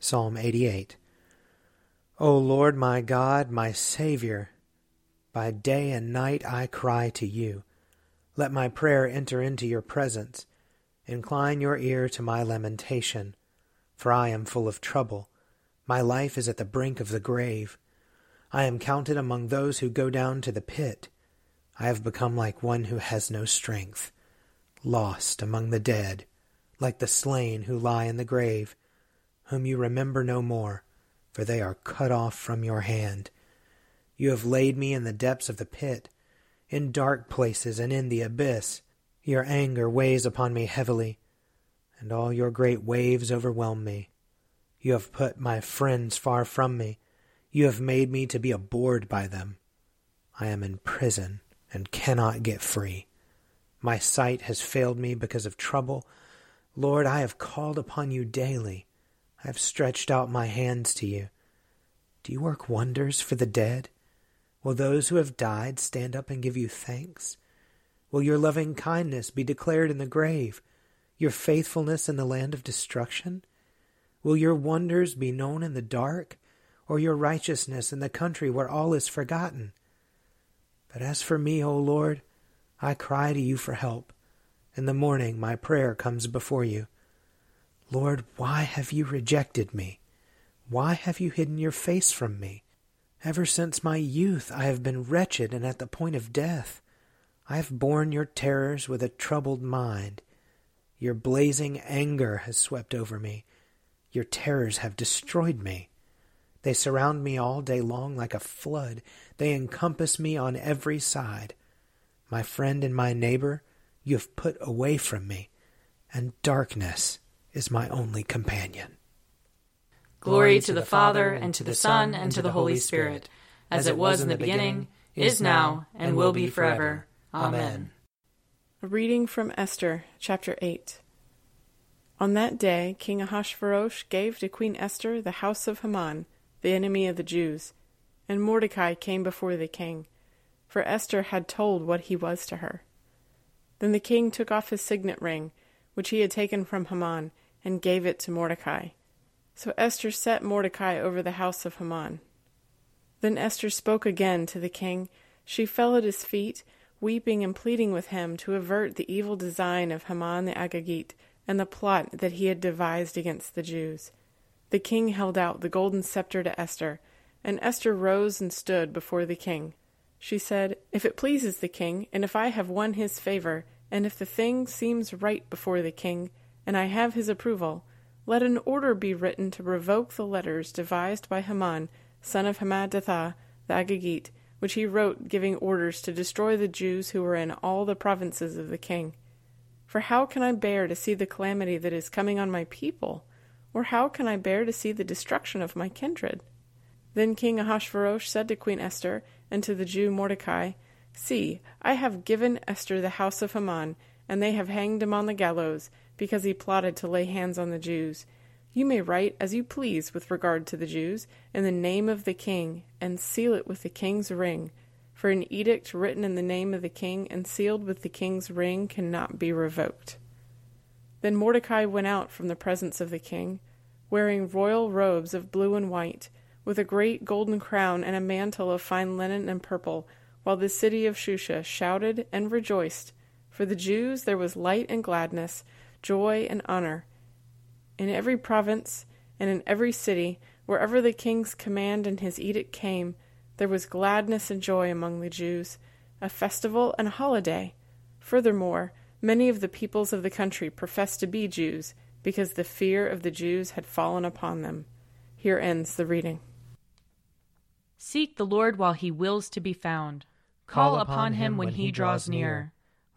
Psalm 88 O Lord my God, my Saviour, by day and night I cry to you. Let my prayer enter into your presence. Incline your ear to my lamentation for I am full of trouble. My life is at the brink of the grave. I am counted among those who go down to the pit. I have become like one who has no strength, lost among the dead, like the slain who lie in the grave, whom you remember no more, for they are cut off from your hand. You have laid me in the depths of the pit, in dark places and in the abyss. Your anger weighs upon me heavily and all your great waves overwhelm me. You have put my friends far from me. You have made me to be abhorred by them. I am in prison and cannot get free. My sight has failed me because of trouble. Lord, I have called upon you daily. I have stretched out my hands to you. Do you work wonders for the dead? Will those who have died stand up and give you thanks? Will your loving kindness be declared in the grave? your faithfulness in the land of destruction? Will your wonders be known in the dark, or your righteousness in the country where all is forgotten? But as for me, O Lord, I cry to you for help. In the morning my prayer comes before you. Lord, why have you rejected me? Why have you hidden your face from me? Ever since my youth I have been wretched and at the point of death. I have borne your terrors with a troubled mind. Your blazing anger has swept over me. Your terrors have destroyed me. They surround me all day long like a flood. They encompass me on every side. My friend and my neighbor, you have put away from me, and darkness is my only companion. Glory to the Father, and to the Son, and to the Holy Spirit, as it was in the beginning, is now, and will be forever. Amen. A reading from Esther, chapter 8. On that day, King Ahasuerus gave to Queen Esther the house of Haman, the enemy of the Jews, and Mordecai came before the king, for Esther had told what he was to her. Then the king took off his signet ring, which he had taken from Haman, and gave it to Mordecai. So Esther set Mordecai over the house of Haman. Then Esther spoke again to the king. She fell at his feet weeping and pleading with him to avert the evil design of Haman the Agagite and the plot that he had devised against the Jews. The king held out the golden scepter to Esther, and Esther rose and stood before the king. She said, If it pleases the king, and if I have won his favor, and if the thing seems right before the king, and I have his approval, let an order be written to revoke the letters devised by Haman son of Hammedatha the Agagite, which he wrote giving orders to destroy the Jews who were in all the provinces of the king. For how can I bear to see the calamity that is coming on my people? Or how can I bear to see the destruction of my kindred? Then King Ahasuerus said to Queen Esther and to the Jew Mordecai, See, I have given Esther the house of Haman, and they have hanged him on the gallows, because he plotted to lay hands on the Jews. You may write as you please with regard to the Jews, in the name of the king, and seal it with the king's ring. For an edict written in the name of the king and sealed with the king's ring cannot be revoked. Then Mordecai went out from the presence of the king, wearing royal robes of blue and white, with a great golden crown and a mantle of fine linen and purple, while the city of Shusha shouted and rejoiced. For the Jews there was light and gladness, joy and honor. In every province and in every city, wherever the king's command and his edict came, there was gladness and joy among the Jews, a festival and a holiday. Furthermore, many of the peoples of the country professed to be Jews, because the fear of the Jews had fallen upon them. Here ends the reading. Seek the Lord while he wills to be found. Call upon him when he draws near.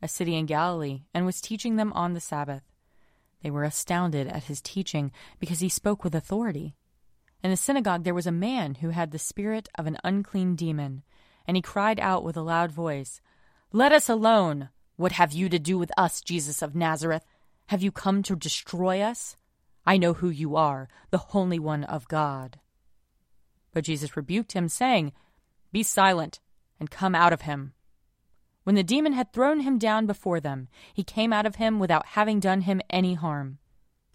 a city in Galilee, and was teaching them on the Sabbath. They were astounded at his teaching, because he spoke with authority. In the synagogue there was a man who had the spirit of an unclean demon, and he cried out with a loud voice, Let us alone! What have you to do with us, Jesus of Nazareth? Have you come to destroy us? I know who you are, the Holy One of God. But Jesus rebuked him, saying, Be silent, and come out of him. When the demon had thrown him down before them, he came out of him without having done him any harm.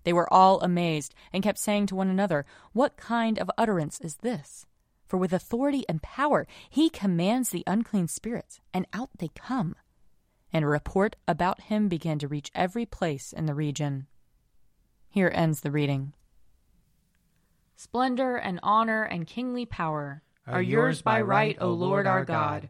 They were all amazed, and kept saying to one another, What kind of utterance is this? For with authority and power he commands the unclean spirits, and out they come. And a report about him began to reach every place in the region. Here ends the reading. Splendor and honor and kingly power are yours by right, O Lord our God,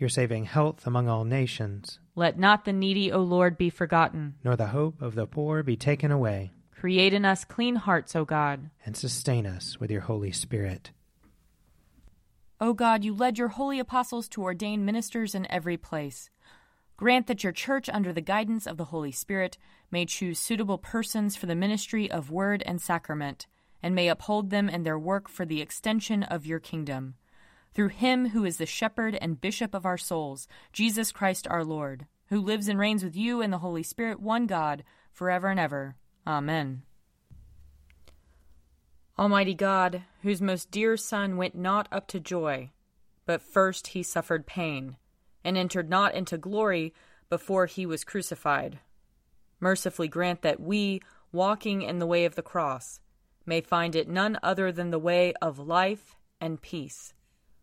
Your saving health among all nations. Let not the needy, O Lord, be forgotten. Nor the hope of the poor be taken away. Create in us clean hearts, O God. And sustain us with your Holy Spirit. O God, you led your holy apostles to ordain ministers in every place. Grant that your church, under the guidance of the Holy Spirit, may choose suitable persons for the ministry of word and sacrament, and may uphold them in their work for the extension of your kingdom. Through him who is the shepherd and bishop of our souls, Jesus Christ our Lord, who lives and reigns with you in the Holy Spirit, one God, forever and ever. Amen. Almighty God, whose most dear Son went not up to joy, but first he suffered pain, and entered not into glory before he was crucified, mercifully grant that we, walking in the way of the cross, may find it none other than the way of life and peace.